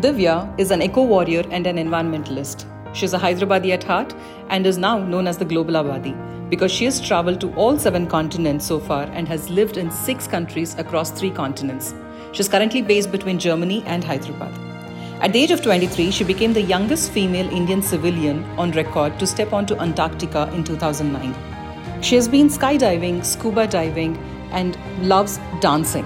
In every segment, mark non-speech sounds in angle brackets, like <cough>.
Divya is an eco warrior and an environmentalist. She's a Hyderabadi at heart and is now known as the Global Abadi because she has traveled to all seven continents so far and has lived in six countries across three continents. She's currently based between Germany and Hyderabad. At the age of 23, she became the youngest female Indian civilian on record to step onto Antarctica in 2009. She has been skydiving, scuba diving, and loves dancing.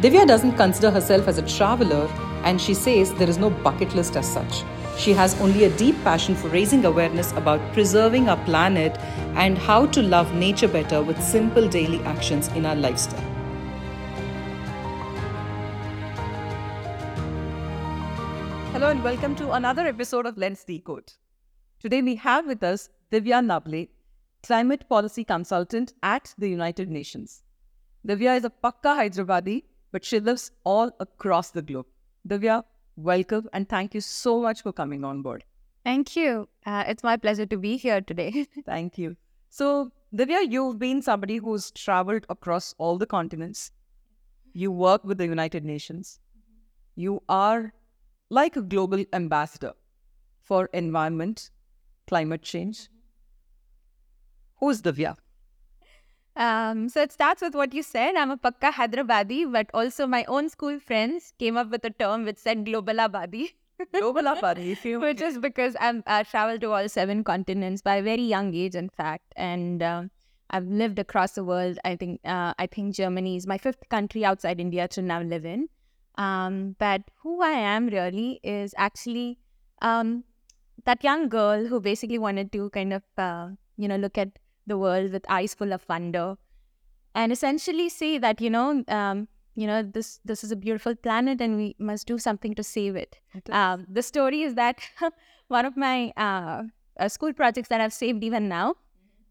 Divya doesn't consider herself as a traveler, and she says there is no bucket list as such. She has only a deep passion for raising awareness about preserving our planet and how to love nature better with simple daily actions in our lifestyle. Hello and welcome to another episode of Let's Decode. Today we have with us Divya Nawale, climate policy consultant at the United Nations. Divya is a Pakka Hyderabadi, but she lives all across the globe. Divya, welcome and thank you so much for coming on board. Thank you. Uh, it's my pleasure to be here today. <laughs> thank you. So, Divya, you've been somebody who's traveled across all the continents. You work with the United Nations. You are like a global ambassador for environment, climate change. Who's Divya? Um, so it starts with what you said. I'm a Pakka Hyderabadi, but also my own school friends came up with a term which said Global Abadi. Global Abadi, <laughs> which is because I've uh, traveled to all seven continents by a very young age, in fact, and um, I've lived across the world. I think uh, I think Germany is my fifth country outside India to now live in. Um, but who I am really is actually um, that young girl who basically wanted to kind of uh, you know look at the world with eyes full of wonder and essentially say that you know um, you know this this is a beautiful planet and we must do something to save it. Um, the story is that <laughs> one of my uh, uh, school projects that i've saved even now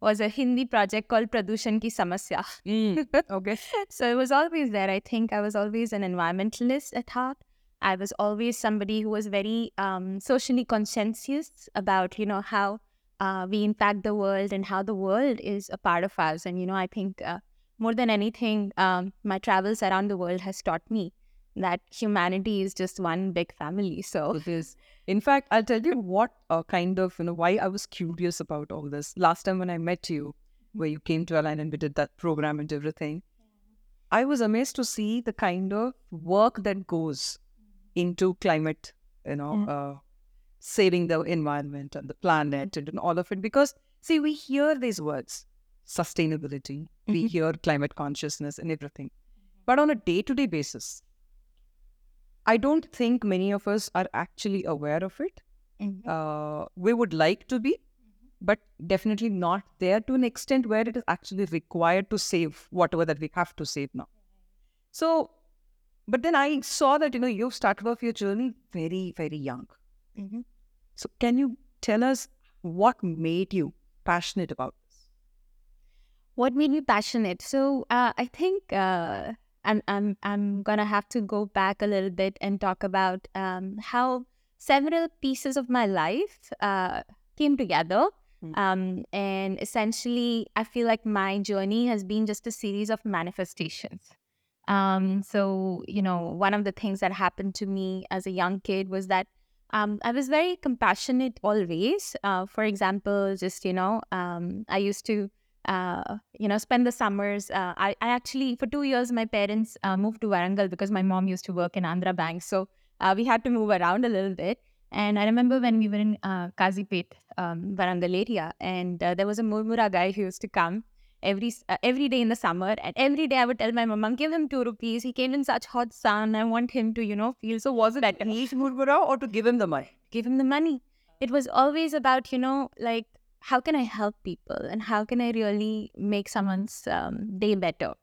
was a hindi project called pradushan ki samasya. Mm, <laughs> okay. So it was always there. I think i was always an environmentalist at heart. I was always somebody who was very um, socially conscientious about you know how uh, we impact the world and how the world is a part of us. And, you know, I think uh, more than anything, um, my travels around the world has taught me that humanity is just one big family. So it is. In fact, I'll tell you what uh, kind of, you know, why I was curious about all this. Last time when I met you, where you came to Align and we did that program and everything, I was amazed to see the kind of work that goes into climate, you know, mm. uh, saving the environment and the planet and all of it. Because, see, we hear these words sustainability, mm-hmm. we hear climate consciousness and everything. But on a day to day basis, I don't think many of us are actually aware of it. Mm-hmm. Uh, we would like to be, mm-hmm. but definitely not there to an extent where it is actually required to save whatever that we have to save now. So, but then I saw that, you know, you started off your journey very, very young. Mm-hmm. So, can you tell us what made you passionate about this? What made me passionate? So, uh, I think uh, I'm I'm I'm gonna have to go back a little bit and talk about um, how several pieces of my life uh, came together. Mm-hmm. Um, and essentially, I feel like my journey has been just a series of manifestations. Um, so, you know, one of the things that happened to me as a young kid was that um, I was very compassionate always. Uh, for example, just, you know, um, I used to, uh, you know, spend the summers. Uh, I, I actually, for two years, my parents uh, moved to Warangal because my mom used to work in Andhra Bank. So uh, we had to move around a little bit. And I remember when we were in uh, Kazipet, um, Warangal area, and there was a Murmura guy who used to come every uh, every day in the summer and every day i would tell my mom give him two rupees. He came in such hot sun. I want him to you know feel so was it at eat murmura or to give him the money? Give him the money. It was always about you know like how can i help people and how can i really make someone's um, day better?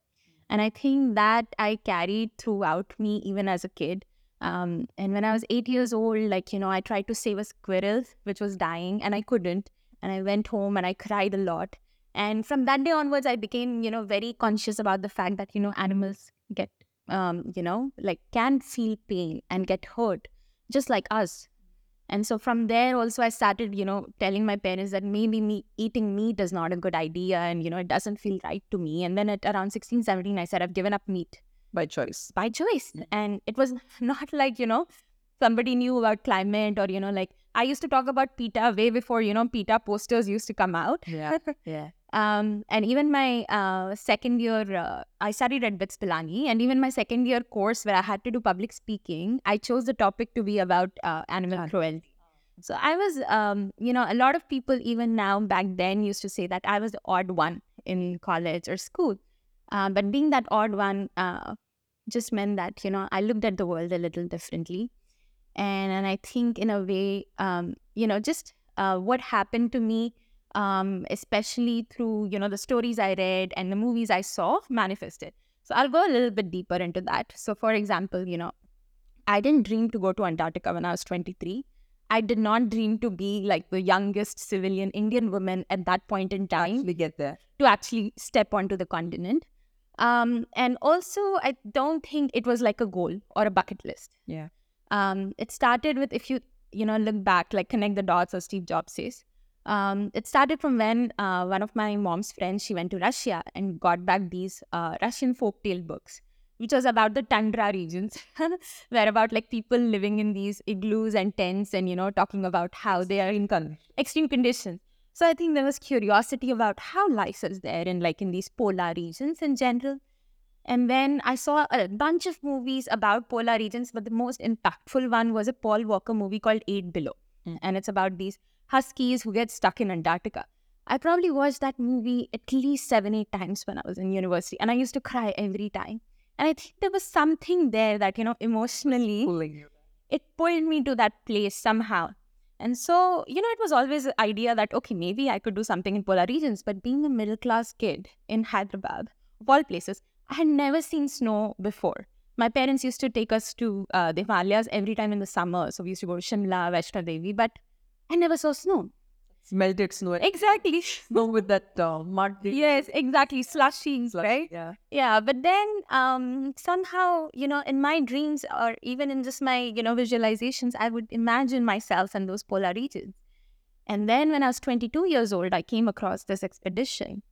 And i think that i carried throughout me even as a kid. Um, and when i was eight years old like you know i tried to save a squirrel which was dying and i couldn't. And i went home and i cried a lot and from that day onwards, I became, you know, very conscious about the fact that, you know, animals get, um, you know, like can feel pain and get hurt just like us. And so from there also I started, you know, telling my parents that maybe me eating meat is not a good idea and, you know, it doesn't feel right to me. And then at around 16, 17, I said, I've given up meat. By choice. By choice. And it was <laughs> not like, you know, somebody knew about climate or, you know, like I used to talk about PETA way before, you know, PETA posters used to come out. Yeah. <laughs> Yeah. Um, and even my uh, second year, uh, I studied at BITS Pilani, and even my second year course where I had to do public speaking, I chose the topic to be about uh, animal cruelty. So I was, um, you know, a lot of people even now back then used to say that I was the odd one in college or school. Uh, but being that odd one uh, just meant that, you know, I looked at the world a little differently. And, and I think in a way, um, you know, just uh, what happened to me um, especially through you know the stories I read and the movies I saw manifested. So I'll go a little bit deeper into that. So for example, you know, I didn't dream to go to Antarctica when I was 23. I did not dream to be like the youngest civilian Indian woman at that point in time We get there. to actually step onto the continent. Um, and also, I don't think it was like a goal or a bucket list. Yeah. Um, it started with if you you know look back, like connect the dots, as Steve Jobs says. Um, it started from when uh, one of my mom's friends she went to Russia and got back these uh, Russian folktale books, which was about the tundra regions, <laughs> where about like people living in these igloos and tents, and you know talking about how they are in con- extreme conditions. So I think there was curiosity about how life is there in like in these polar regions in general. And then I saw a bunch of movies about polar regions, but the most impactful one was a Paul Walker movie called Eight Below. Mm. And it's about these huskies who get stuck in Antarctica. I probably watched that movie at least seven, eight times when I was in university, and I used to cry every time. And I think there was something there that, you know, emotionally, you. it pulled me to that place somehow. And so, you know, it was always the idea that, okay, maybe I could do something in polar regions. But being a middle class kid in Hyderabad, of all places, I had never seen snow before. My parents used to take us to uh, the Himalayas every time in the summer. So we used to go to Shimla, Vaishno Devi, but I never saw snow. Melted snow. Exactly. <laughs> Snow with that uh, mud. yes, exactly. Slushy, Slush, right? Yeah. Yeah, but then um, somehow, you know, in my dreams or even in just my, you know, visualizations, I would imagine myself in those polar regions. And then when I was 22 years old, I came across this expedition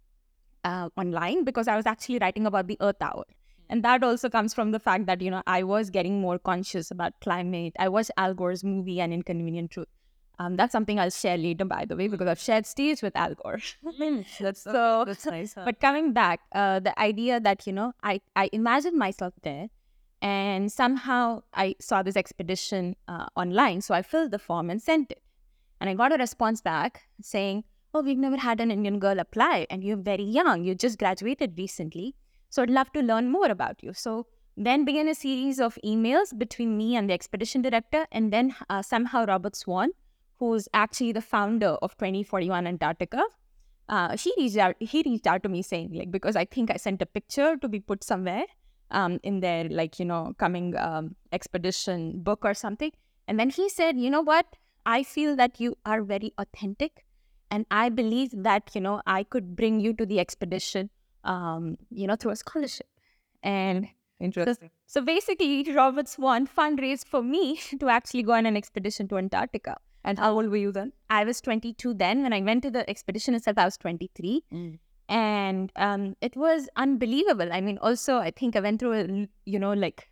uh, online because I was actually writing about the Earth Hour. And that also comes from the fact that, you know, I was getting more conscious about climate. I watched Al Gore's movie, An Inconvenient Truth. Um, that's something I'll share later, by the way, because I've shared stage with Al Gore. <laughs> That's So- That's <laughs> nice. huh? But coming back, uh, the idea that you know, I I imagined myself there, and somehow I saw this expedition uh, online, so I filled the form and sent it, and I got a response back saying, "Oh, we've never had an Indian girl apply, and you're very young. You just graduated recently, so I'd love to learn more about you." So then began a series of emails between me and the expedition director, and then uh, somehow Robert Swan, who's actually the founder of 2041 Antarctica, uh, he reached out. He reached out to me saying like because I think I sent a picture to be put somewhere um, in their like you know coming um, expedition book or something, and then he said, you know what, I feel that you are very authentic, and I believe that you know I could bring you to the expedition, um, you know, through a scholarship, and Interesting. so basically, Robert Swan fundraised for me <laughs> to actually go on an expedition to Antarctica. And how old were you then? I was 22 then. When I went to the expedition itself, I was 23. Mm. And um, it was unbelievable. I mean, also, I think I went through, a, you know, like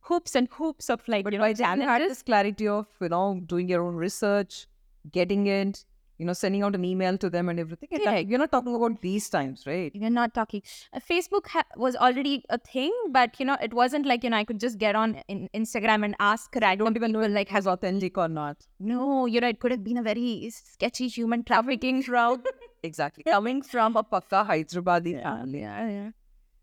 hoops and hoops of like, you know, By the time you had this clarity of, you know, doing your own research, getting it, you know, sending out an email to them and everything. Correct. You're not talking about these times, right? You're not talking. Uh, Facebook ha- was already a thing, but, you know, it wasn't like, you know, I could just get on in Instagram and ask I random don't even know like has authentic or not. no, you know, it could have been a very sketchy human trafficking <laughs> route. Exactly. <laughs> Coming from a Pakka Hyderabadi family. yeah, yeah.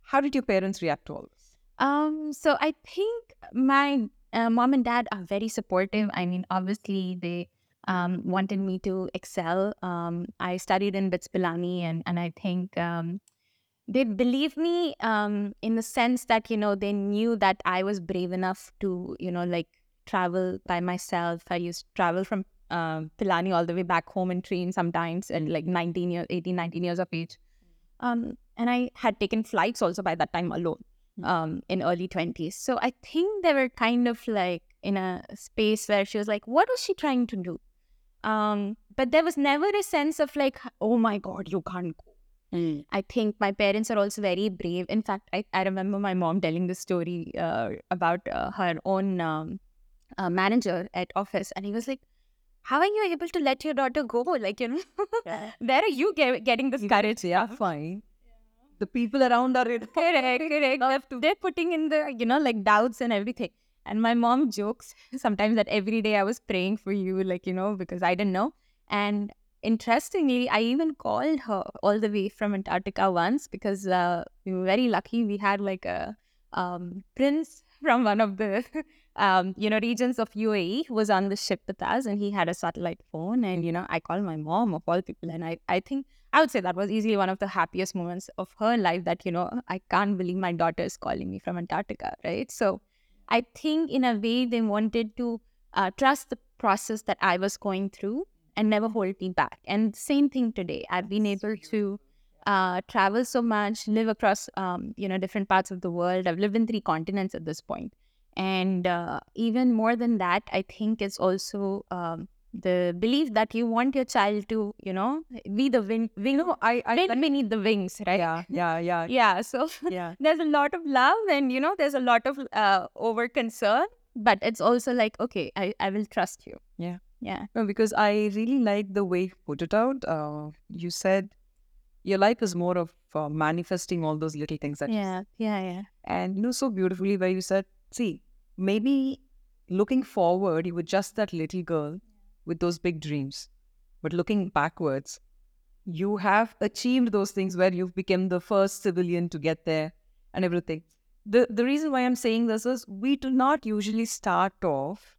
How did your parents react to all this? Um, so I think my uh, mom and dad are very supportive. I mean, obviously they um, wanted me to excel. Um, I studied in BITS Pilani, and and I think um, they believe me um, in the sense that you know they knew that I was brave enough to you know like travel by myself. I used to travel from uh, Pilani all the way back home in train sometimes at like 19 years, 18, 19 years of age. Um, and I had taken flights also by that time alone um, in early 20s. So I think they were kind of like in a space where she was like, what was she trying to do? Um, but there was never a sense of like, oh my God, you can't go. I think my parents are also very brave. In fact, I, I remember my mom telling the story uh, about uh, her own um, uh, manager at office, and he was like, "How are you able to let your daughter go? Like, you know, <laughs> where are you ge- getting this courage?" Yeah, fine. The people around are correct, correct. <laughs> They're putting in the, you know, like doubts and everything. And my mom jokes sometimes that every day I was praying for you, like, you know, because I didn't know. And interestingly, I even called her all the way from Antarctica once because uh, we were very lucky. We had like a um, prince <laughs> from one of the, <laughs> um, you know, regions of UAE who was on the ship with us and he had a satellite phone. And, you know, I called my mom of all people. And I, I think I would say that was easily one of the happiest moments of her life that, you know, I can't believe my daughter is calling me from Antarctica, right? So I think in a way they wanted to uh, trust the process that I was going through and never hold me back. And same thing today. I've been able to uh, travel so much, live across, um, you know, different parts of the world. I've lived in three continents at this point. And uh, even more than that, I think it's also um, the belief that you want your child to, you know, be the wing, wing, No, I, I, wind beneath the wings, right? yeah, yeah, yeah, Yeah. So <laughs> yeah. there's a lot of love and, you know, there's a lot of uh, over concern, but it's also like, okay, I, I will trust you. Yeah. Yeah. No, because I really like the way you put it out. Uh, you said your life is more of uh, manifesting all those little things that you Yeah. Yeah. Yeah. And you know, so beautifully where you said, see, maybe looking forward, you were just that little girl with those big dreams. But looking backwards, you have achieved those things where you've become the first civilian to get there and everything. The the reason why I'm saying this is we do not usually start off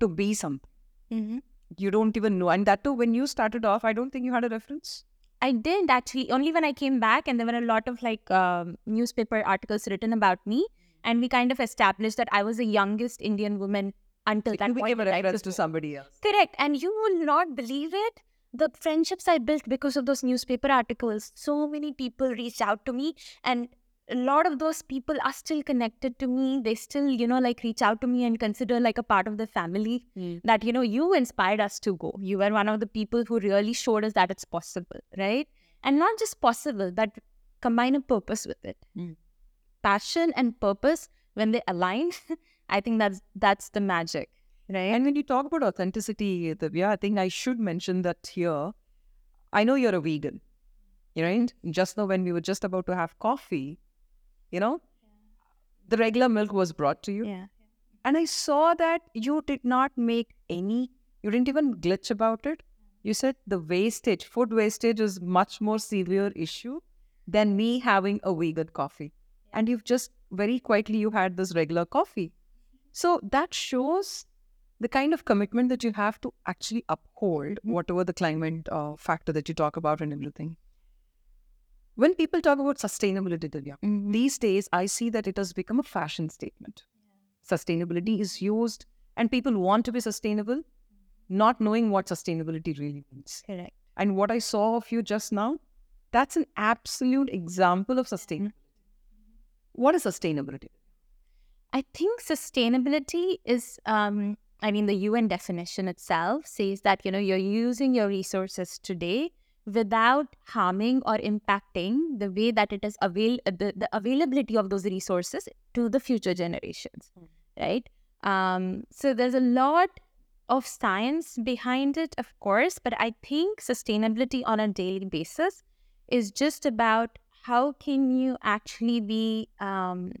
to be something. Mm-hmm. You don't even know. And that too, when you started off, I don't think you had a reference. I didn't actually, only when I came back, and there were a lot of like um, newspaper articles written about me. And we kind of established that I was the youngest Indian woman until that you point. became a reference to somebody else. Correct. And you will not believe it. The friendships I built because of those newspaper articles. So many people reached out to me, and a lot of those people are still connected to me. They still, you know, like reach out to me and consider like a part of the family. That, you know, you inspired us to go. You were one of the people who really showed us that it's possible, right? And not just possible, but combine a purpose with it. Mm. Passion and purpose, when they align, <laughs> I think that's that's the magic, right? And when you talk about authenticity, Divya, I think I should mention that here. I know you're a vegan, right? Just now, when we were just about to have coffee, you know, the regular milk was brought to you. yeah. And I saw that you did not make any, you didn't even glitch about it. You said the wastage, food wastage is much more severe issue than me having a vegan coffee. And you've just very quietly, you had this regular coffee. So that shows the kind of commitment that you have to actually uphold whatever the climate uh, factor that you talk about and everything. When people talk about sustainability, Divya, these days I see that it has become a fashion statement. Sustainability is used, and people want to be sustainable, not knowing what sustainability really means. Correct. And what I saw of you just now, that's an absolute example of sustainability. What is sustainability? I think sustainability is, um, I mean, the UN definition itself says that, you know, you're using your resources today without harming or impacting the way that it is avail the, the availability of those resources to the future generations, right? Um, so there's a lot of science behind it, of course, but I think sustainability on a daily basis is just about how can you actually be um,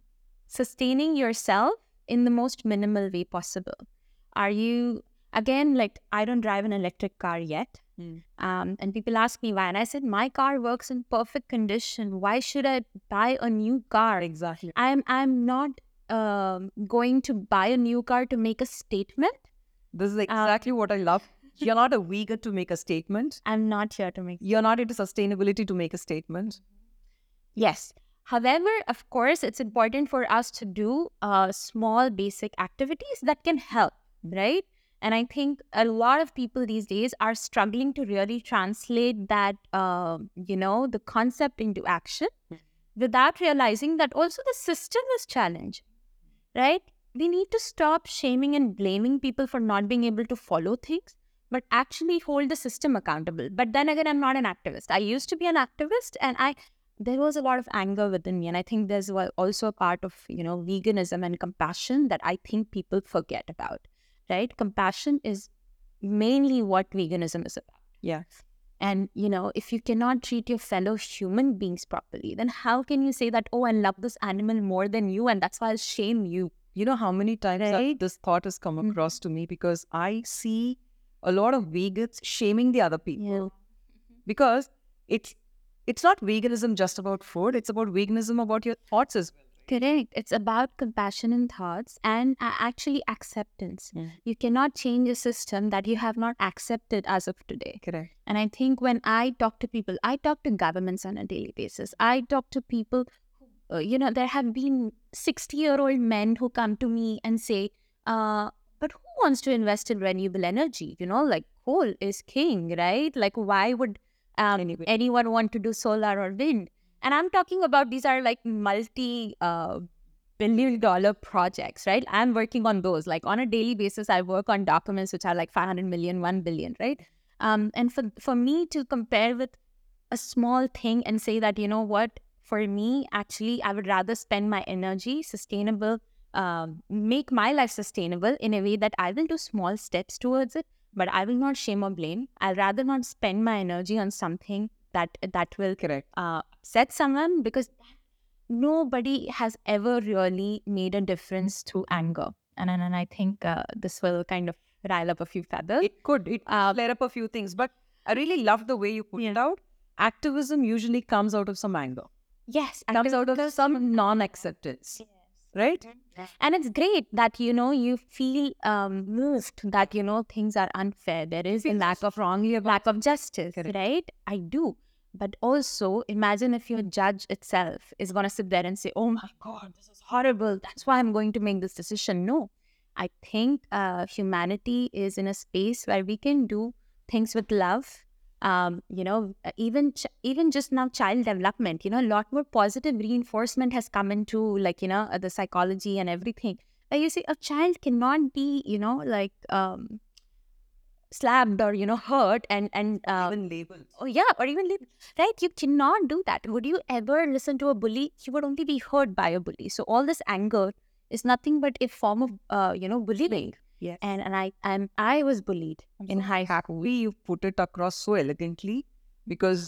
sustaining yourself in the most minimal way possible. Are you again like I don't drive an electric car yet, Mm. um, and people ask me why, and I said my car works in perfect condition. Why should I buy a new car? Exactly. I'm I'm not um, going to buy a new car to make a statement. This is exactly what I love. You're not a vegan to make a statement. I'm not here to make You're not into sustainability to make a statement. Yes. However, of course, it's important for us to do uh, small, basic activities that can help, right? And I think a lot of people these days are struggling to really translate that, uh, you know, the concept into action without realizing that also the system is challenged, right? We need to stop shaming and blaming people for not being able to follow things, but actually hold the system accountable. But then again, I'm not an activist. I used to be an activist and I there was a lot of anger within me and i think there's also a part of you know veganism and compassion that i think people forget about right? Compassion is mainly what veganism is about. Yeah. And, you know, if you cannot treat your fellow human beings properly, then how can you say that, oh, I love this animal more than you and that's why I'll shame you? You know how many times Right. this thought has come Mhm. across to me because I see a lot of vegans shaming the other people because it's it's not veganism just about food it's about veganism about your thoughts as well Correct. It's about compassion in thoughts and a- actually acceptance. Mm. You cannot change a system that you have not accepted as of today. correct And I think when I talk to people, I talk to governments on a daily basis. I talk to people, uh, you know, there have been 60 year old men who come to me and say, uh, but who wants to invest in renewable energy? You know, like coal is king, right? Like, why would um, Anyway. anyone want to do solar or wind? And I'm talking about these are like multi uh, billion dollar projects, right? I'm working on those. Like on a daily basis, I work on documents which are like 500 million, 1 billion, right? Um, and for, for me to compare with a small thing and say that, you know what, for me, actually, I would rather spend my energy sustainable, um, make my life sustainable in a way that I will do small steps towards it, but I will not shame or blame. I'd rather not spend my energy on something that that will correct uh, upset someone because nobody has ever really made a difference through anger. And, and, and I think uh, this will kind of rile up a few feathers. it could it Uh, flare up a few things but i really love the way you put it out activism usually comes out of some anger yes, comes out of some non-acceptance right? And it's great that you know you feel um, moved that you know things are unfair. There is a lack of wrongly lack of justice Correct. right? I do. But also imagine if your judge itself is going to sit there and say oh my god this is horrible. That's why i'm going to make this decision. No. I think uh, humanity is in a space where we can do things with love um, you know, even ch- even just now, child development. You know, a lot more positive reinforcement has come into like you know uh, the psychology and everything. Like you see, a child cannot be you know like um, slapped or you know hurt and and uh, even labels oh yeah or even leave right. You cannot do that. Would you ever listen to a bully? You would only be hurt by a bully. So all this anger is nothing but a form of uh, you know bullying. Yes And and I and I was bullied in high school. way you put it across so elegantly because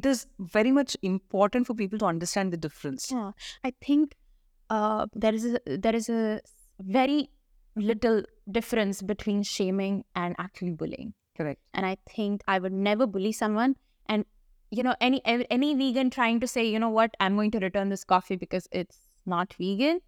it is very much important for people to understand the difference. Yeah, I think uh, there is a there is a very little difference between shaming and actually bullying. Correct. And I think I would never bully someone. And you know, any any vegan trying to say, you know what, I'm going to return this coffee because it's not vegan.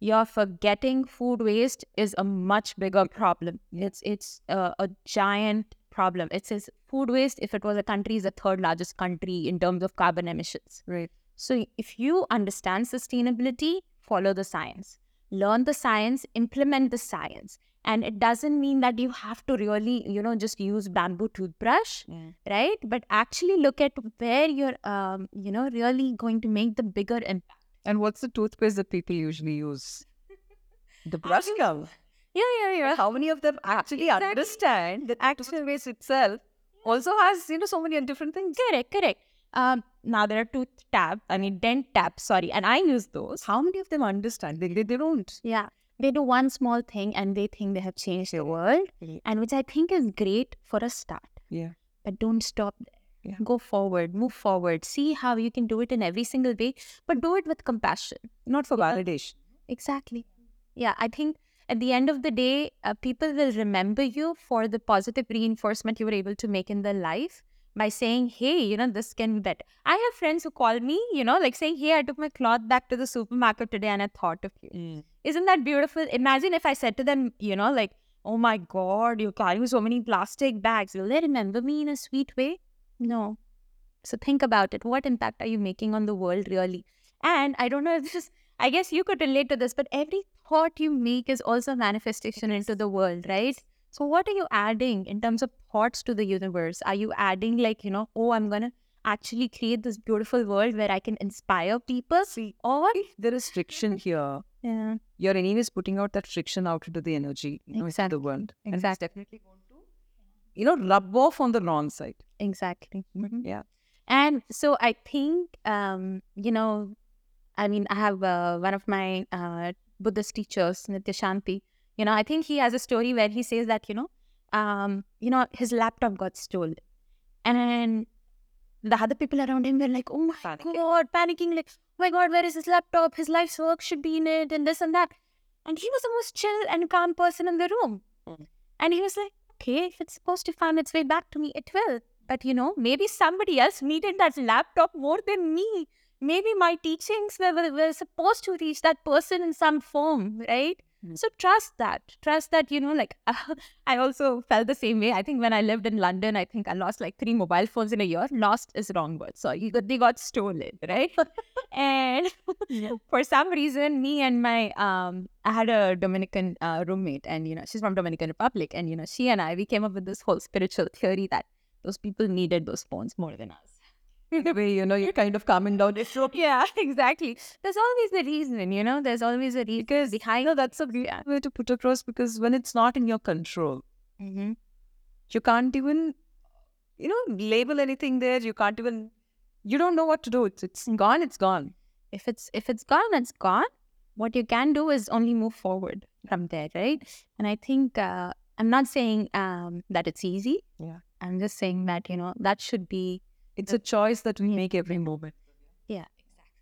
You're forgetting food waste is a much bigger problem. It's it's a, a giant problem. It says food waste. If it was a country, is the third largest country in terms of carbon emissions. Right. So if you understand sustainability, follow the science. Learn the science, implement the science. And it doesn't mean that you have to really, you know, just use bamboo toothbrush, right? But actually look at where you're, um, you know, really going to make the bigger impact. And what's the toothpaste that people usually use? The <laughs> brush gum. Yeah, yeah, yeah. How many of them actually Exactly. understand that toothpaste itself also has, you know, so many different things? Correct, correct. Um, now there are tooth tab, I mean dent tabs, sorry, and I use those. How many of them understand? They, they, they don't. Yeah. They do one small thing and they think they have changed the world, Mhm. and which I think is great for a start. Yeah. But don't stop there. Yeah. Go forward, move forward, see how you can do it in every single way, but do it with compassion. Not for Yeah. validation. Exactly. Yeah, I think at the end of the day, uh, people will remember you for the positive reinforcement you were able to make in their life by saying, hey, you know, this can be better. I have friends who call me, you know, like saying, hey, I took my cloth back to the supermarket today and I thought of you. Isn't that beautiful? Imagine if I said to them, you know, like, oh my God, you're carrying so many plastic bags. Will they remember me in a sweet way? No. So think about it. What impact are you making on the world really? And I don't know if this, is I guess you could relate to this, but every thought you make is also a manifestation into the world, right? So what are you adding in terms of thoughts to the universe? Are you adding like, you know, oh, I'm going to actually create this beautiful world where I can inspire people? See, Or, if there is friction here, yeah, you're anyways putting out that friction out into the energy, you know, into Exactly. the world. And it's Exactly. definitely going you know, rub off on the wrong side. exactly. Mhm. Yeah. And so I think, um, you know, I mean, I have uh, one of my uh, Buddhist teachers, Nitya Shanti. You know, I think he has a story where he says that, you know, um, you know, his laptop got stolen. And the other people around him were like, oh my Panicking. God, panicking, like, oh my God, where is his laptop? His life's work should be in it, and this and that. And he was the most chill and calm person in the room. Mm. And he was like, okay, if it's supposed to find its way back to me, it will. But you know, maybe somebody else needed that laptop more than me. Maybe my teachings were, were, supposed to reach that person in some form, right? Mm. So trust that. Trust that, you know, like <laughs> I also felt the same way. I think when I lived in London, I think I lost like three mobile phones in a year. Lost is wrong word. So got, <laughs> they got stolen, right? <laughs> and for some reason, me and my um, I had a Dominican uh, roommate, and you know, she's from Dominican Republic, and you know, she and I we came up with this whole spiritual theory that those people needed those phones more than us. <laughs> the way you know you're kind of calming down. Yeah, <laughs> exactly. There's always a reason, you know. There's always a reason Because behind. you know, that's a great Yeah. way to put across because when it's not in your control, Mhm. you can't even, you know, label anything there. You can't even, you don't know what to do. It's, it's gone, it's gone. If it's if it's gone, it's gone. What you can do is only move forward from there, right? And I think uh, I'm not saying um, that it's easy. Yeah. I'm just saying that you know that should be. It's a choice that we make every moment. Yeah,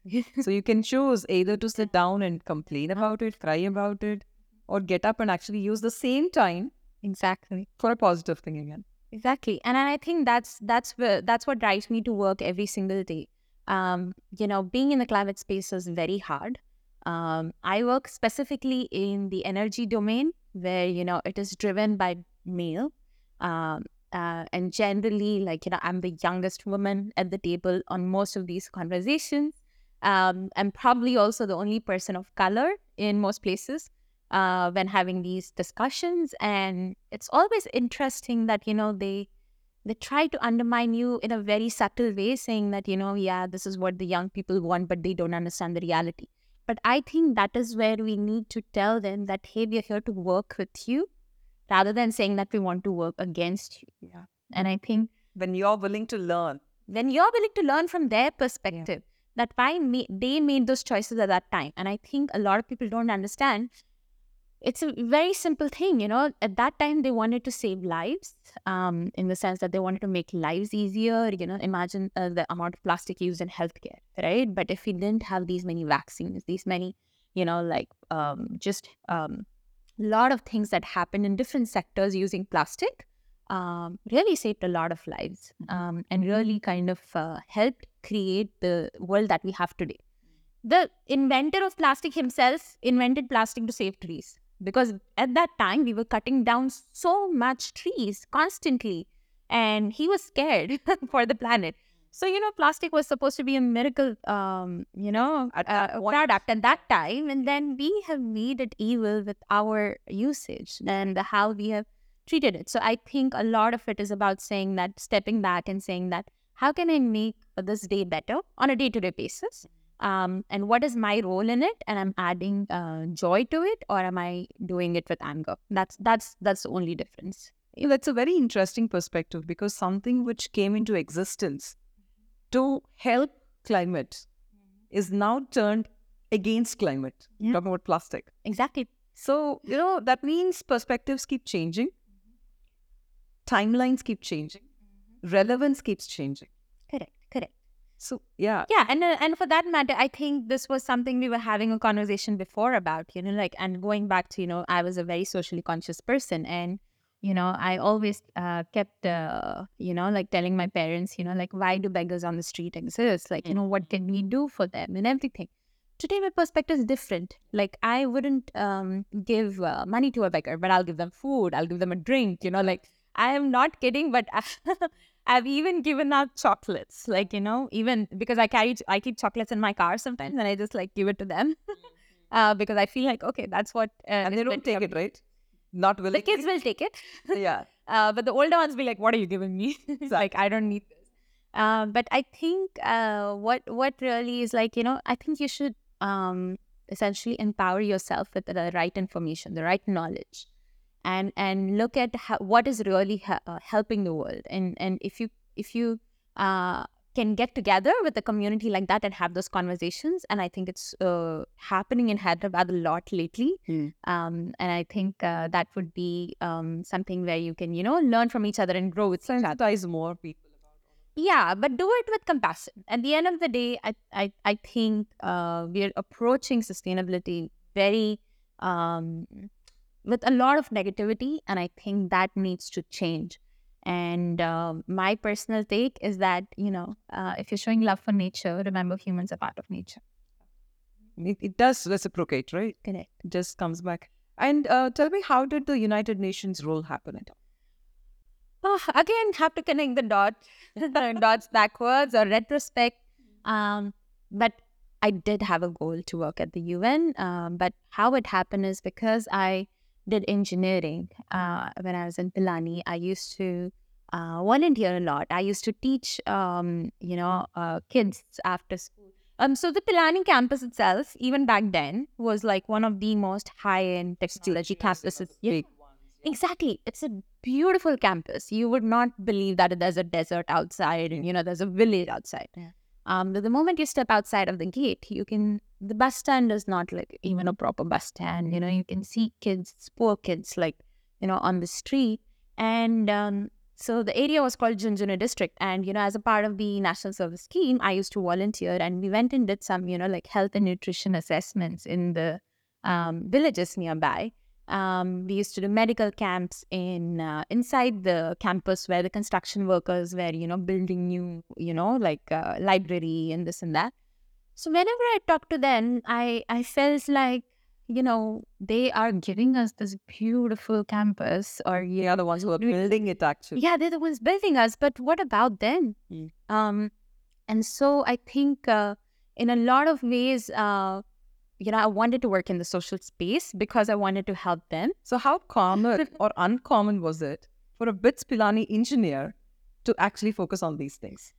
exactly. <laughs> So you can choose either to sit down and complain about it, cry about it, or get up and actually use the same time exactly. for a positive thing again. Exactly, and I think that's that's where that's what drives me to work every single day. Um, you know, being in the climate space is very hard. Um, I work specifically in the energy domain, where you know it is driven by male, um, uh, and generally, like you know, I'm the youngest woman at the table on most of these conversations. Um, I'm probably also the only person of color in most places uh, when having these discussions and it's always interesting that you know they they try to undermine you in a very subtle way saying that you know yeah this is what the young people want but they don't understand the reality but i think that is where we need to tell them that hey we are here to work with you rather than saying that we want to work against you. Yeah. and i think When you're willing to learn, when you're willing to learn from their perspective that why they made those choices at that time. And i think a lot of people don't understand. It's a very simple thing you know. At that time they wanted to save lives um, in the sense that they wanted to make lives easier you know. Imagine uh, the amount of plastic used in healthcare right? But if we didn't have these many vaccines these many you know like um, just um, lot of things that happen in different sectors using plastic um, really saved a lot of lives um, and really kind of uh, helped create the world that we have today. The inventor of plastic himself invented plastic to save trees because at that time we were cutting down so much trees constantly and he was scared <laughs> for the planet. So, you know, plastic was supposed to be a miracle, um, you know, At uh, product at that time. And then we have made it evil with our usage and how we have treated it. So I think a lot of it is about saying that, stepping back and saying that, how can I make this day better on a day to day basis? Um, and what is my role in it? And I'm adding uh, joy to it, or am I doing it with anger? That's that's that's the only difference. That's a very interesting perspective because something which came into existence to help climate is now turned against climate. Yeah. Talking about plastic. Exactly. So, you know, that means perspectives keep changing, timelines keep changing, relevance keeps changing. Correct. Correct. So, yeah, Yeah, and uh, and for that matter, I think this was something we were having a conversation before about, you know, like and going back to, you know, I was a very socially conscious person, and you know, I always uh, kept, uh, you know, like telling my parents, you know, like why do beggars on the street exist? Like, you know, what can we do for them and everything. Today, my perspective is different. Like, I wouldn't um, give uh, money to a beggar, but I'll give them food. I'll give them a drink. You know, like I am not kidding, but <laughs> I've even given out chocolates. Like you know, even because I carry, I keep chocolates in my car sometimes, and I just like give it to them <laughs> uh, because I feel like okay, that's what. Uh, and they don't take it, right? Not willing. The kids will take it, <laughs> yeah. uh, but the older ones be like, "What are you giving me? It's <laughs> like I don't need this." Uh, but I think uh, what what really is like, you know, I think you should um, essentially empower yourself with the right information, the right knowledge, and and look at how, what is really he- uh, helping the world. And and if you if you uh, can get together with a community like that and have those conversations. And I think it's uh, happening in Hyderabad a lot lately. Mm. Um, and I think uh, that would be um, something where you can, you know, learn from each other and grow with. Sensitize more people Yeah, but do it with compassion. At the end of the day, I I, I think uh, we're approaching sustainability very um, with a lot of negativity, and I think that needs to change. And um my personal take is that you know, uh, if you're showing love for nature, remember humans are part of nature. It, it does reciprocate, right? Correct. It just comes back. And uh, tell me, how did the United Nations role happen at all? Oh, again, have to connect the dot, <laughs> dots backwards or retrospect. Um, but I did have a goal to work at the UN. Um, but how it happened is because I did engineering uh, when I was in Pilani. I used to uh, volunteer a lot. I used to teach, um, you know, uh, kids after school. Um, so the Pilani campus itself, even back then, was like one of the most high-end technology campuses. Yeah. Big ones. yeah. Exactly. It's a beautiful campus. You would not believe that there's a desert outside and, you know, there's a village outside. Yeah. Um, but the moment you step outside of the gate, you can, the bus stand is not like even a proper bus stand. You know, you can see kids, poor kids, like, you know, on the street. And um, so the area was called Jhunjhunu district. And, you know, as a part of the national service scheme, I used to volunteer and we went and did some, you know, like health and nutrition assessments in the um, villages nearby. Um, we used to do medical camps in uh, inside the campus where the construction workers were, you know, building new, you know, like uh, library and this and that. So whenever I talked to them, I I felt like, you know, they are giving us this beautiful campus, or you They are the ones who are building it, actually. yeah, they're the ones building us, but what about them? Mm. Um, and so I think uh, in a lot of ways, uh, you know, I wanted to work in the social space because I wanted to help them. So, how common <laughs> or uncommon was it for a BITS Pilani engineer to actually focus on these things?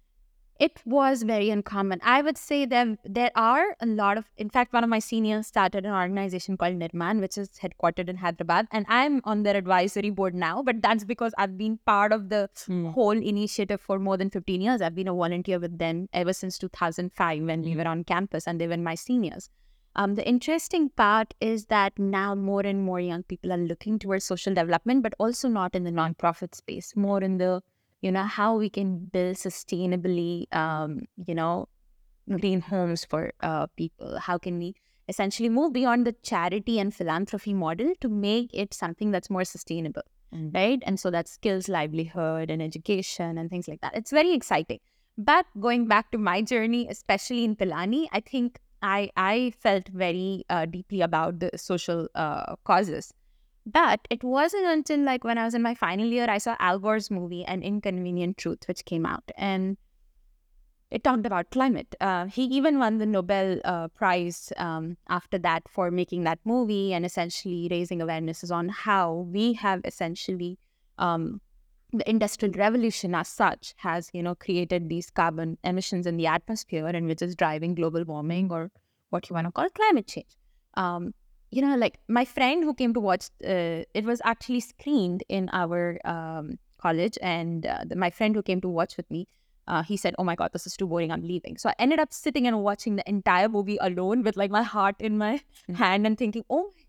It was very uncommon. I would say that there are a lot of, in fact, one of my seniors started an organization called Nirmaan, which is headquartered in Hyderabad, and I'm on their advisory board now. But that's because I've been part of the Hmm. whole initiative for more than 15 years. I've been a volunteer with them ever since 2005 when we Mm. were on campus and they were my seniors. Um, the interesting part is that now more and more young people are looking towards social development, but also not in the nonprofit space, more in the, you know, how we can build sustainably, um, you know, green homes for uh, people. How can we essentially move beyond the charity and philanthropy model to make it something that's more sustainable? Mm. right? And so that's skills, livelihood, and education, and things like that. It's very exciting. But going back to my journey, especially in Pilani, I think I I felt very uh, deeply about the social uh, causes. But it wasn't until like when I was in my final year, I saw Al Gore's movie, An Inconvenient Truth, which came out, and it talked about climate. Uh, he even won the Nobel uh, Prize um, after that for making that movie and essentially raising awarenesses on how we have essentially um, the industrial revolution as such has you know created these carbon emissions in the atmosphere and which is driving global warming or what you want to call climate change. Um, you know, like my friend who came to watch, uh, it was actually screened in our um, college, and uh, the, my friend who came to watch with me uh, he said, "Oh my god, this is too boring. I'm leaving." So I ended up sitting and watching the entire movie alone with like my heart in my Mhm. hand and thinking, "Oh my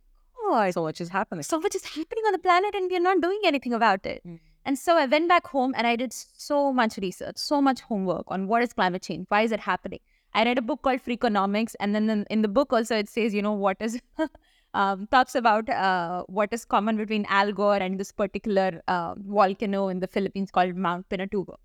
god, So much is happening. so much is happening on the planet and we're not doing anything about it." Mm. And so I went back home and I did so much research, so much homework on what is climate change, why is it happening. I read a book called Freakonomics, and then in the book also it says, you know, what is <laughs> um, talks about uh, what is common between Al Gore and this particular uh, volcano in the Philippines called Mount Pinatubo.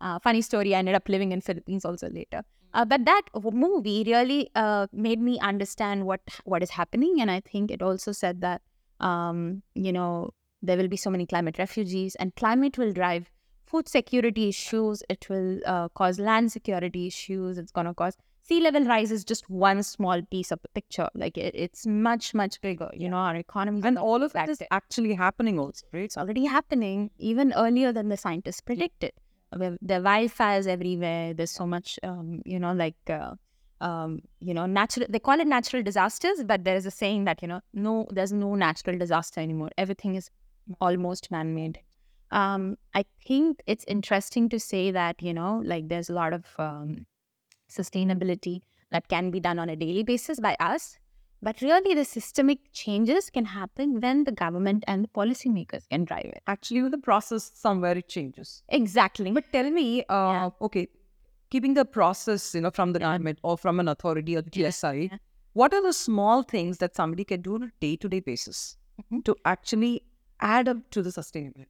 Uh, funny story, I ended up living in Philippines also later. Uh, but that movie really uh, made me understand what what is happening, and I think it also said that um, you know there will be so many climate refugees, and climate will drive food security issues. It will uh, cause land security issues. It's going to cause sea level rise is just one small piece of the picture. Like it, it's much much bigger. You know, our economy And all of that is actually happening also, right? it's already happening even earlier than the scientists predicted. There there are wildfires everywhere. There's so much, um, you know, like, uh, um, you know, natural. They call it natural disasters, but there is a saying that you know, no, there's no natural disaster anymore. Everything is almost man-made. um, I think it's interesting to say that, you know, like there's a lot of um, sustainability that can be done on a daily basis by us. But really, the systemic changes can happen when the government and the policymakers can drive it. Actually, with the process, somewhere it changes. Exactly. But tell me, uh, Yeah. okay, keeping the process, you know, from the government or from an authority or the Yeah, TSI, yeah. what are the small things that somebody can do on a day-to-day basis Mhm. to actually add up to the sustainability?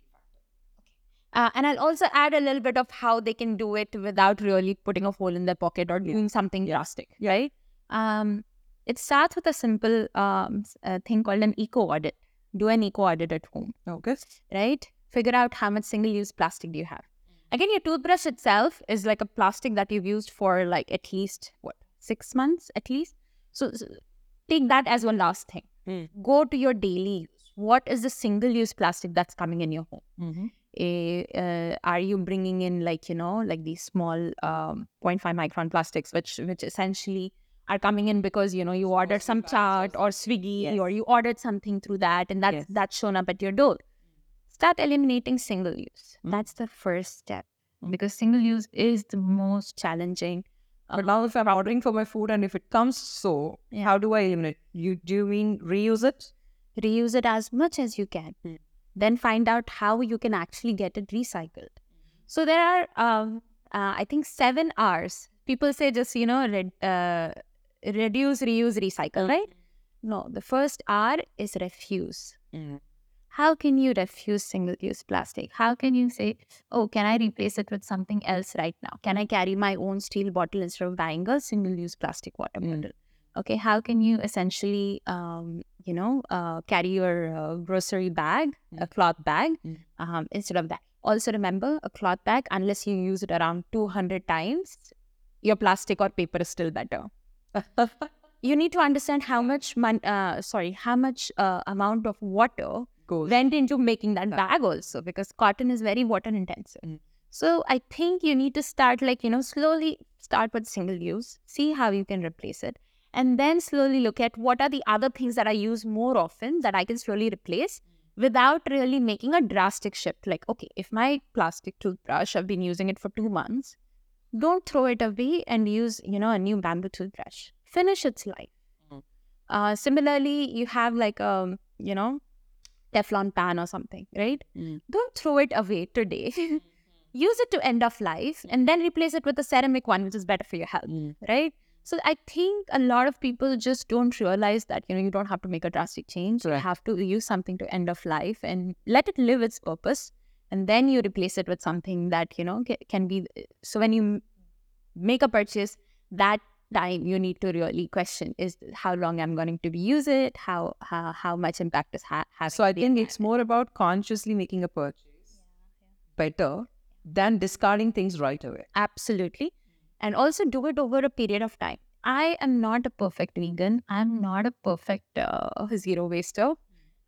Uh, and I'll also add a little bit of how they can do it without really putting a hole in their pocket or doing something drastic, right? Um, it starts with a simple um, uh, thing called an eco audit. Do an eco audit at home, Okay. right? Figure out how much single use plastic do you have. Again, your toothbrush itself is like a plastic that you've used for like at least what six months at least. So, s take that as one last thing. Mm. Go to your daily use. What is the single use plastic that's coming in your home? Mm-hmm. Uh, are you bringing in like you know like these small um, 0.5 micron plastics which which essentially are coming in because you know you ordered some chart or swiggy Yes. or you ordered something through that and that's Yes. that's shown up at your door start eliminating single use Mm. that's the first step Mm. because single use is the most challenging But now, if I'm ordering for my food and if it comes so, Yeah. how do I eliminate? You do you mean reuse it? reuse it as much as you can Mm. Then find out how you can actually get it recycled. So there are um, uh, i think seven r's people say just you know red, uh, reduce reuse recycle right? No the first r is refuse. How can you refuse single use plastic? How can you say oh can i replace it with something else right now? Can i carry my own steel bottle instead of buying a single use plastic water Mm. Okay how can you essentially um, you know uh, carry your uh, grocery bag a cloth bag Mm. um, instead of that also remember a cloth bag unless you use it around 200 times your plastic or paper is still better <laughs> you need to understand how much mon- uh, sorry how much uh, amount of water Goes. went into making that bag also because cotton is very water intensive. Mm. So I think you need to start like, you know, slowly start with single use, see how you can replace it, and then slowly look at what are the other things that I use more often that I can slowly replace without really making a drastic shift. Like, okay, if my plastic toothbrush, I've been using it for two months, don't throw it away and use, you know, a new bamboo toothbrush. Finish its life. Mm. Uh, similarly, you have like a, you know, Teflon pan or something, right? Mm. Don't throw it away today. <laughs> Use it to end of life and then replace it with a ceramic one, which is better for your health, Mm. right? So I think a lot of people just don't realize that you know you don't have to make a drastic change. You have to use something to end of life and let it live its purpose, and then you replace it with something that you know can be. Eh, so when you make a purchase, that time you need to really question is how long I'm going to be use it, how how how much impact is ha- having. So I think it's more about consciously making a purchase better than discarding things right away. Absolutely. And also do it over a period of time. I am not a perfect vegan. I'm not a perfect uh, zero waster.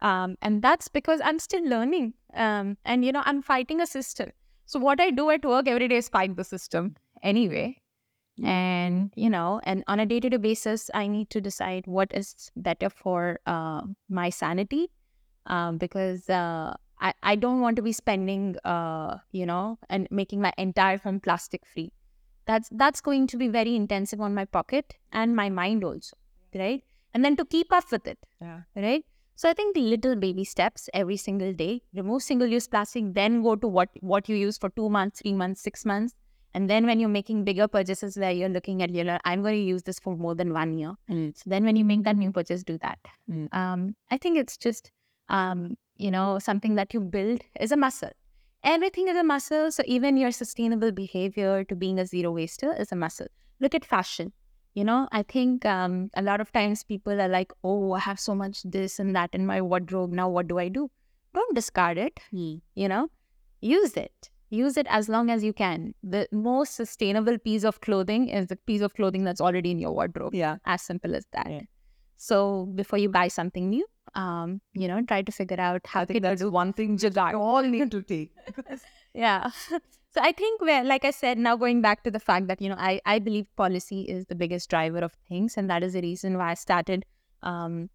Um, and that's because I'm still learning. Um, and, you know, I'm fighting a system. So what I do at work every day is fight the system anyway. And, you know, and on a day to day basis, I need to decide what is better for uh, my sanity um, because uh, I, I don't want to be spending, uh, you know, and making my entire home plastic free. That's that's going to be very intensive on my pocket and my mind also, right? And then to keep up with it, Yeah. right? So I think the little baby steps every single day. Remove single-use plastic, then go to what what you use for two months, three months, six months, and then when you're making bigger purchases where you're looking at, you know, I'm going to use this for more than one year. Mm. So then when you make that new purchase, do that. Mm. Um, I think it's just, um, you know, something that you build is a muscle. Everything is a muscle. So even your sustainable behavior to being a zero waster is a muscle. Look at fashion. You know, I think um, a lot of times people are like, oh, I have so much this and that in my wardrobe. Now what do I do? Don't discard it. You know, use it. Use it as long as you can. The most sustainable piece of clothing is the piece of clothing that's already in your wardrobe Yeah. as simple as that Yeah. So before you buy something new um you know try to figure out how I think that's do one thing Jugaad. all <laughs> need to take. <laughs> yeah <laughs> so i think where like i said now going back to the fact that you know i i believe policy is the biggest driver of things and that is the reason why i started um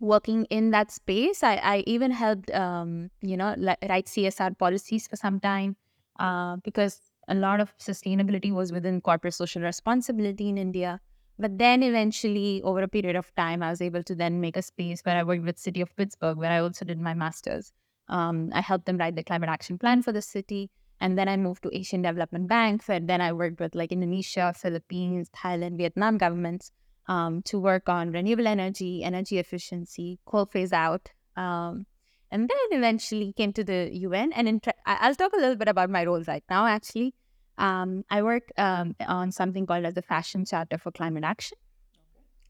working in that space. I, I even helped, um, you know, write CSR policies for some time uh, because a lot of sustainability was within corporate social responsibility in India. But then eventually, over a period of time, I was able to then make a space where I worked with City of Pittsburgh, where I also did my master's. Um, I helped them write the climate action plan for the city. And then I moved to Asian Development Bank, and then I worked with like Indonesia, Philippines, Thailand, Vietnam governments um, to work on renewable energy, energy efficiency, coal phase out. Um, and then eventually came to the UN. And in, I'll talk a little bit about my roles right now, actually. Um, I work um, on something called as the Fashion Charter for Climate Action,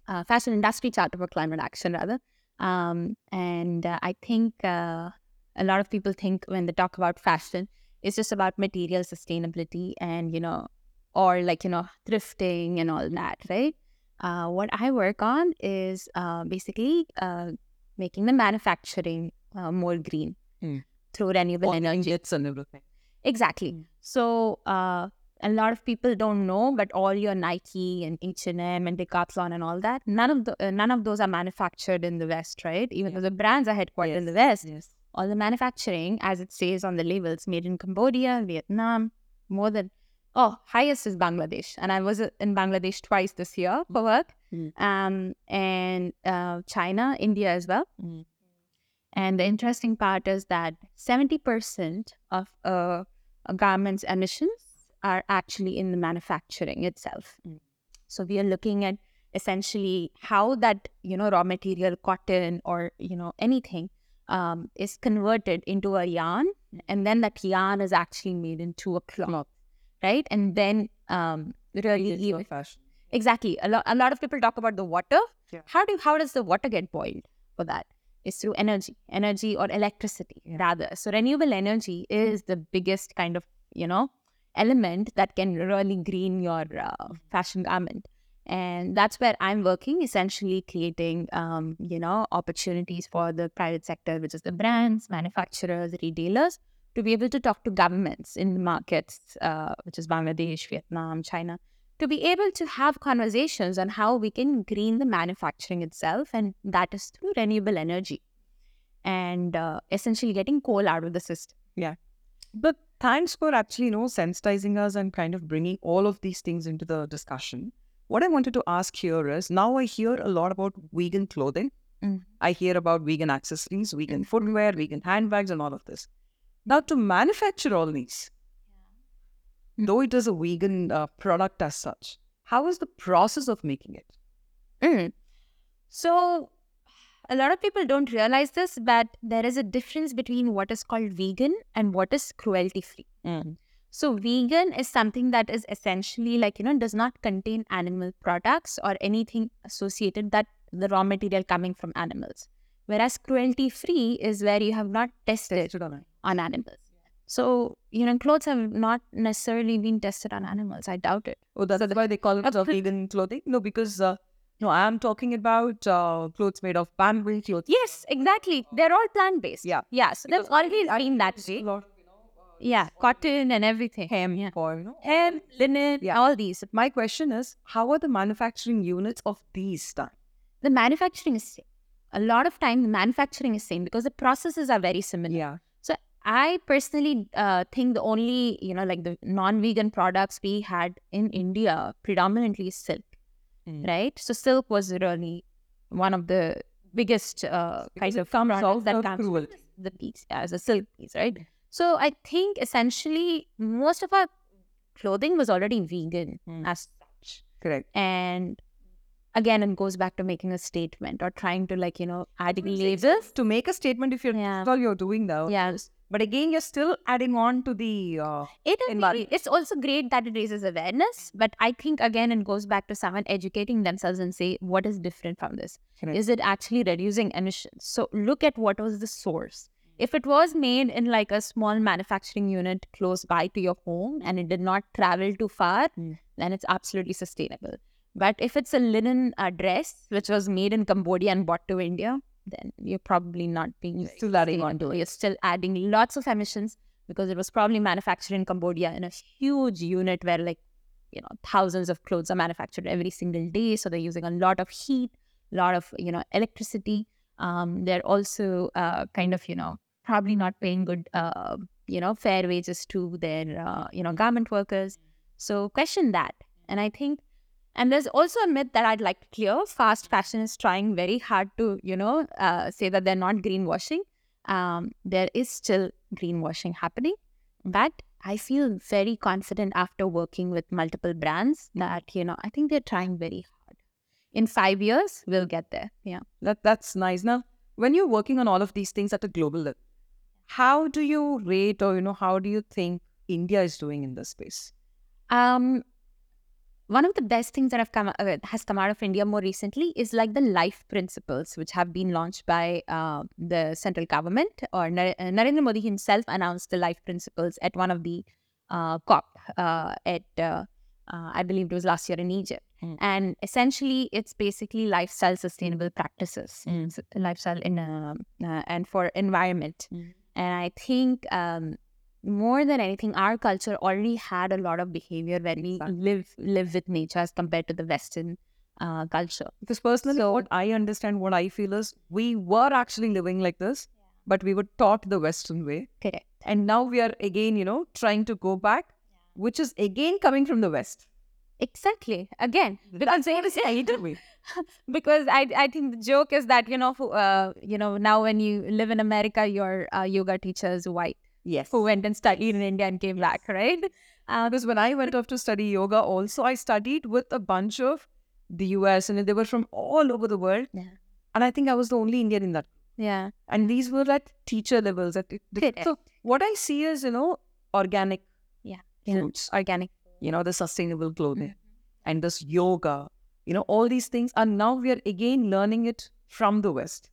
uh, Fashion Industry Charter for Climate Action, rather. Um, and uh, I think uh, a lot of people think when they talk about fashion, it's just about material sustainability and, you know, or like, you know, thrifting and all that, right? Uh, what I work on is uh, basically uh, making the manufacturing uh, more green Mm. through renewable All energy. ingots and everything. Exactly. Mm. So uh, a lot of people don't know, but all your Nike and H and M and Decathlon and all that, none of the uh, none of those are manufactured in the West, right? Even though the brands are headquartered in the West, Yes. all the manufacturing, as it says on the labels, made in Cambodia, Vietnam, more than oh, highest is Bangladesh, and I was uh, in Bangladesh twice this year for work, Mm. um, and uh, China, India as well. Mm. And the interesting part is that 70% of uh, a garment's emissions are actually in the manufacturing itself. Mm. So we are looking at essentially how that, you know, raw material, cotton or, you know, anything um, is converted into a yarn. And then that yarn is actually made into a cloth, right? And then um, really fashion. Exactly. A lot a lot of people talk about the water. Yeah. How do how does the water get boiled for that? It's through energy, energy or electricity Yeah. rather. So renewable energy is the biggest kind of you know element that can really green your uh, fashion garment. And that's where I'm working, essentially creating, um, you know, opportunities for the private sector, which is the brands, manufacturers, retailers, to be able to talk to governments in the markets, uh, which is Bangladesh, Vietnam, China, to be able to have conversations on how we can green the manufacturing itself, and that is through renewable energy and uh, essentially getting coal out of the system. Yeah. But thanks for actually, you know, sensitizing us and kind of bringing all of these things into the discussion. What I wanted to ask here is now I hear a lot about vegan clothing. Mm. I hear about vegan accessories, vegan footwear, vegan handbags, and all of this. Now, to manufacture all these, though it is a vegan uh, product as such, how is the process of making it? Mm. So, a lot of people don't realize this, but there is a difference between what is called vegan and what is cruelty free. So, vegan is something that is essentially like, you know, does not contain animal products or anything associated that the raw material coming from animals. Whereas cruelty free is where you have not tested Tested on on animals. So, you know, clothes have not necessarily been tested on animals. I doubt it. Oh, that's why they call it uh, <laughs> vegan clothing? No, because uh, no, I'm talking about uh, clothes made of bamboo clothes. Yes, exactly. They're all plant based. Yeah. Yeah. So they've always I- been that way. lot you know, Yeah. Cotton and everything. hem Yeah. you know. Hemp, linen, Yeah. all these. My question is, how are the manufacturing units of these done? The manufacturing is same. A lot of time, the manufacturing is same because the processes are very similar. Yeah. I personally uh, think the only, you know, like the non-vegan products we had in India predominantly is silk, Mm. right? So silk was really one of the biggest uh, kind of products that comes cruelty. the piece, yeah, as a silk piece, right? So I think essentially most of our clothing was already vegan Mm. as such, Correct. and again, it goes back to making a statement or trying to like you know adding labels. To make a statement, if you're Yeah. that's all you're doing now. Yeah. But again, you're still adding on to the. Uh, It is. It's also great that it raises awareness, but I think again it goes back to someone educating themselves and say what is different from this. Correct. Is it actually reducing emissions? So look at what was the source. If it was made in like a small manufacturing unit close by to your home and it did not travel too far, Mm. then it's absolutely sustainable. But if it's a linen uh, dress which was made in Cambodia and brought to India, then you're probably not being very Still adding on sustainable. You're still adding lots of emissions because it was probably manufactured in Cambodia in a huge unit where like you know thousands of clothes are manufactured every single day. So they're using a lot of heat, a lot of you know electricity. Um, they're also uh, kind of, you know, probably not paying good, uh, you know, fair wages to their, uh, you know, garment workers. So question that. And I think, and there's also a myth that I'd like to clear. Fast fashion is trying very hard to, you know, uh, say that they're not greenwashing. Um, there is still greenwashing happening, but I feel very confident after working with multiple brands that, you know, I think they're trying very hard. In five years, we'll get there. Yeah. That that's nice. Now, when you're working on all of these things at a global level, how do you rate or you know how do you think India is doing in this space? Um, one of the best things that have come uh, has come out of India more recently is like the life principles, which have been launched by uh, the central government. Or Nar- uh, Narendra Modi himself announced the life principles at one of the uh, COP uh, at uh, I believe it was last year in Egypt. Mm. And essentially, it's basically lifestyle sustainable practices, Mm. s- lifestyle in and for environment. Mm. And I think um, more than anything, our culture already had a lot of behavior when we Exactly. live live with nature as compared to the Western uh, culture. Because personally, So- what I understand, what I feel is we were actually living like this, but we were taught the Western way. Correct. And now we are again, you know, trying to go back, which is again coming from the West. Exactly. Again, That's either way. because I I think the joke is that you know uh, you know now when you live in America, your uh, yoga teacher is white Yes. who went and studied in India and came back, right? Uh, Because when I went off to study yoga, also I studied with a bunch of the US and they were from all over the world. Yeah. And I think I was the only Indian in that. yeah. And these were at teacher levels. At the- <laughs> so what I see is, you know, organic Yeah. foods, Organic. you know, the sustainable clothing and this yoga, you know, all these things. And now we are again learning it from the West.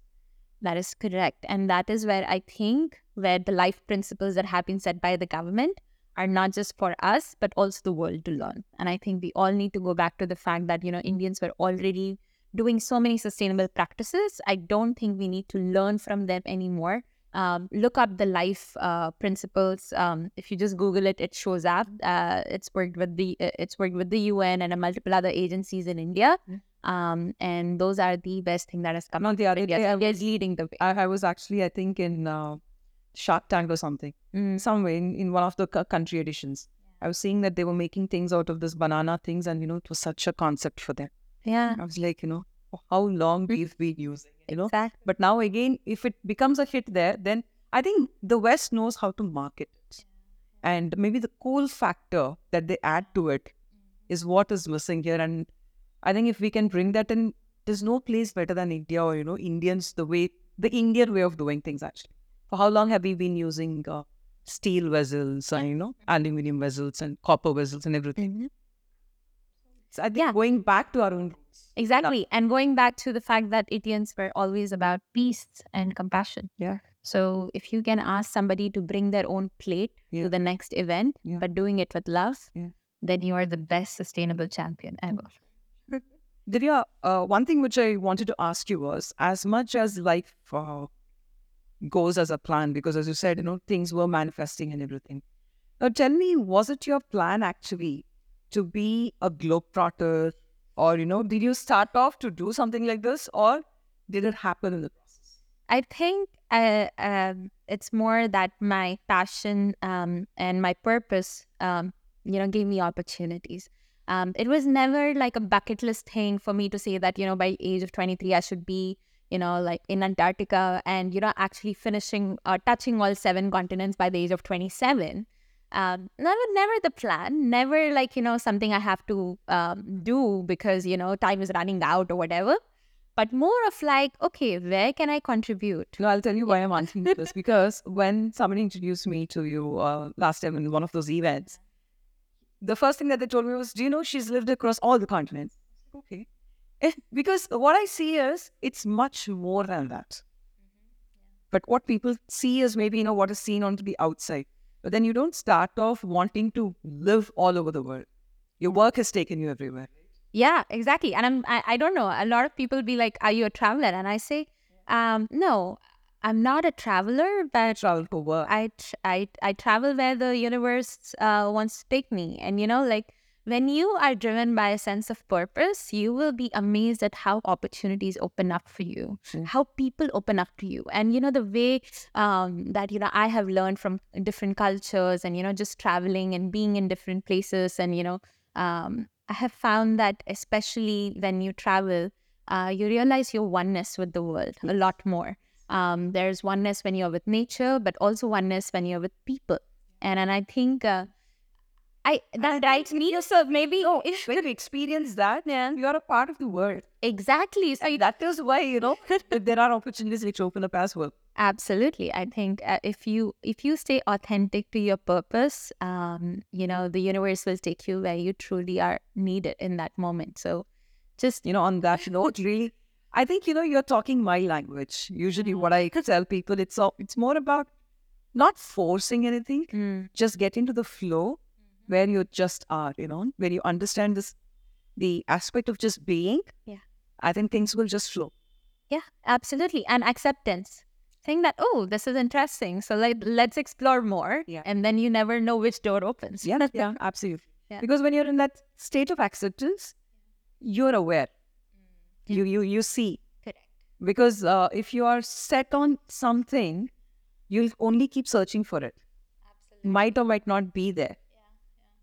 That is correct. And that is where I think where the life principles that have been set by the government are not just for us, but also the world to learn. And I think we all need to go back to the fact that, you know, Indians were already doing so many sustainable practices. I don't think we need to learn from them anymore. Um, look up the life uh, principles. Um, if you just Google it, it shows up. Uh, it's worked with the uh, it's worked with the UN and a multiple other agencies in India. Yeah. Um, and those are the best thing that has come Now, the other India. day, leading the way. I, I was actually, I think, in uh, Shark Tank or something. Mm. somewhere in, in one of the country editions. I was seeing that they were making things out of this banana things, and you know, it was such a concept for them. Yeah, I was like, you know, "Oh, how long we've been using, it, you know. exactly. But now again, if it becomes a hit there, then I think the West knows how to market it, and maybe the cool factor that they add to it is what is missing here. And I think if we can bring that in, there's no place better than India or you know Indians the way the Indian way of doing things actually. For how long have we been using uh, steel vessels and you know aluminium vessels and copper vessels and everything? So I think Yeah. going back to our own roots. Exactly. And going back to the fact that Indians were always about peace and compassion. Yeah. So if you can ask somebody to bring their own plate Yeah. to the next event, Yeah. but doing it with love, Yeah. then you are the best sustainable champion ever. Divya, uh, one thing which I wanted to ask you was as much as life uh, goes as a plan, because as you said, you know, things were manifesting and everything. Now, tell me, was it your plan actually to be a globetrotter? Or, you know, did you start off to do something like this? Or did it happen in the process? I think uh, um, it's more that my passion um, and my purpose, um, you know, gave me opportunities. Um, it was never like a bucket list thing for me to say that, you know, by age of 23, I should be, you know, like in Antarctica and, you know, actually finishing or touching all seven continents by the age of 27. Um, never, never the plan, never like, you know, something I have to um, do because, you know, time is running out or whatever but more of like, okay, where can I contribute? No, I'll tell you why I'm asking this because when somebody introduced me to you uh, last time in one of those events, the first thing that they told me was, Do you know she's lived across all the continents? Okay. Eh, because what I see is it's much more than that. But what people see is maybe, you know, what is seen onto the outside. But then you don't start off wanting to live all over the world. Your work has taken you everywhere. Yeah, exactly. And I'm, I, I don't know. A lot of people be like, "Are you a traveler?" And I say, um, "No, I'm not a traveler, but Travel. I, I, I travel where the universe uh, wants to take me." And you know, like when you are driven by a sense of purpose, you will be amazed at how opportunities open up for you, Mm. how people open up to you. And, you know, the way um, that, you know, I have learned from different cultures and, you know, just traveling and being in different places. And, you know, um, I have found that especially when you travel, uh, you realize your oneness with the world a lot more. Um, there's oneness when you're with nature, but also oneness when you're with people. And, and I think. Uh, I that right me so maybe oh if, When you experience that, yeah you are a part of the world. exactly so That is why, you know, <laughs> there are opportunities which open up as well. absolutely I think uh, if you if you stay authentic to your purpose um you know the universe will take you where you truly are needed in that moment so just You know, on that note, really, I think, you know, you're talking my language. Usually what I tell people, it's all, it's more about not forcing anything, mm, just get into the flow where you just are, you know, where you understand this, the aspect of just being. Yeah. I think things will just flow. yeah absolutely and acceptance saying that oh this is interesting so like let's explore more Yeah. and then you never know which door opens Yeah, yeah, <laughs> absolutely. Yeah. Because when you're in that state of acceptance, you're aware. You you you see. correct Because uh, if you are set on something, you'll only keep searching for it. Absolutely. Might or might not be there. Yeah.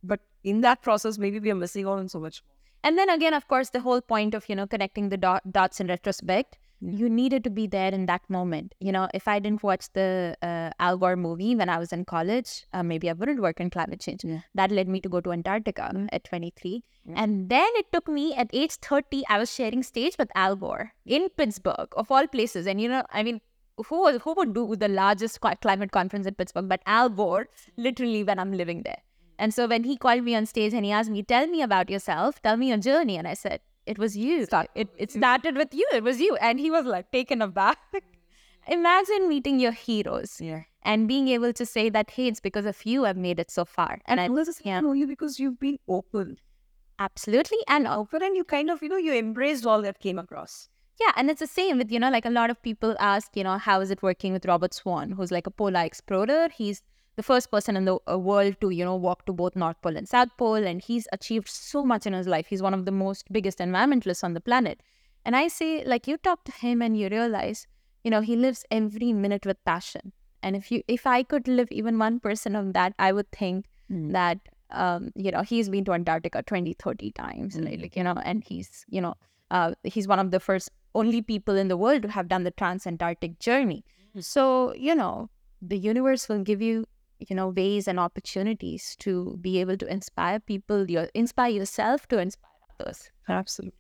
But in that process, maybe we are missing out on so much more. And then again, of course, the whole point of, you know, connecting the dot, dots in retrospect, Yeah. You needed to be there in that moment. You know, if I didn't watch the uh, Al Gore movie when I was in college, uh, maybe I wouldn't work in climate change. Yeah. That led me to go to Antarctica at 23. Yeah. And then it took me at age 30, I was sharing stage with Al Gore in Pittsburgh, of all places. And, you know, I mean, who, who would do the largest climate conference in Pittsburgh? But Al Gore, literally, when I'm living there. And so when he called me on stage and he asked me, Tell me about yourself, tell me your journey. And I said, It was you. Start- It, it started with you. It was you. And he was like taken aback. <laughs> Imagine meeting your heroes Yeah. and being able to say that, Hey, it's because of you I've made it so far. And I, this is yeah. only because you've been open. absolutely. And Open and you kind of, you know, you embraced all that came across. Yeah, and it's the same with, you know, like a lot of people ask, you know, how is it working with Robert Swan, who's like a polar explorer? He's the first person in the uh, world to, you know, walk to both North Pole and South Pole, and he's achieved so much in his life. He's one of the most biggest environmentalists on the planet. And I say, like, you talk to him and you realize, you know, he lives every minute with passion. And if you, if I could live even one person percent of that, I would think Mm. that um, you know he's been to antarctica 20 30 times like, Mm. like, you know and he's you know uh, he's one of the first only people in the world to have done the trans-antarctic journey Mm. so you know the universe will give you you know ways and opportunities to be able to inspire people you inspire yourself to inspire others Absolutely.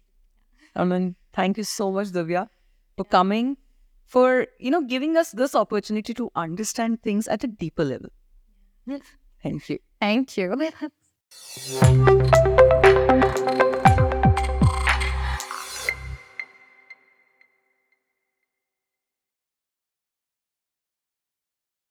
I mean, thank you so much, Divya, for coming, for, you know, giving us this opportunity to understand things at a deeper level. Thank you. thank you <laughs>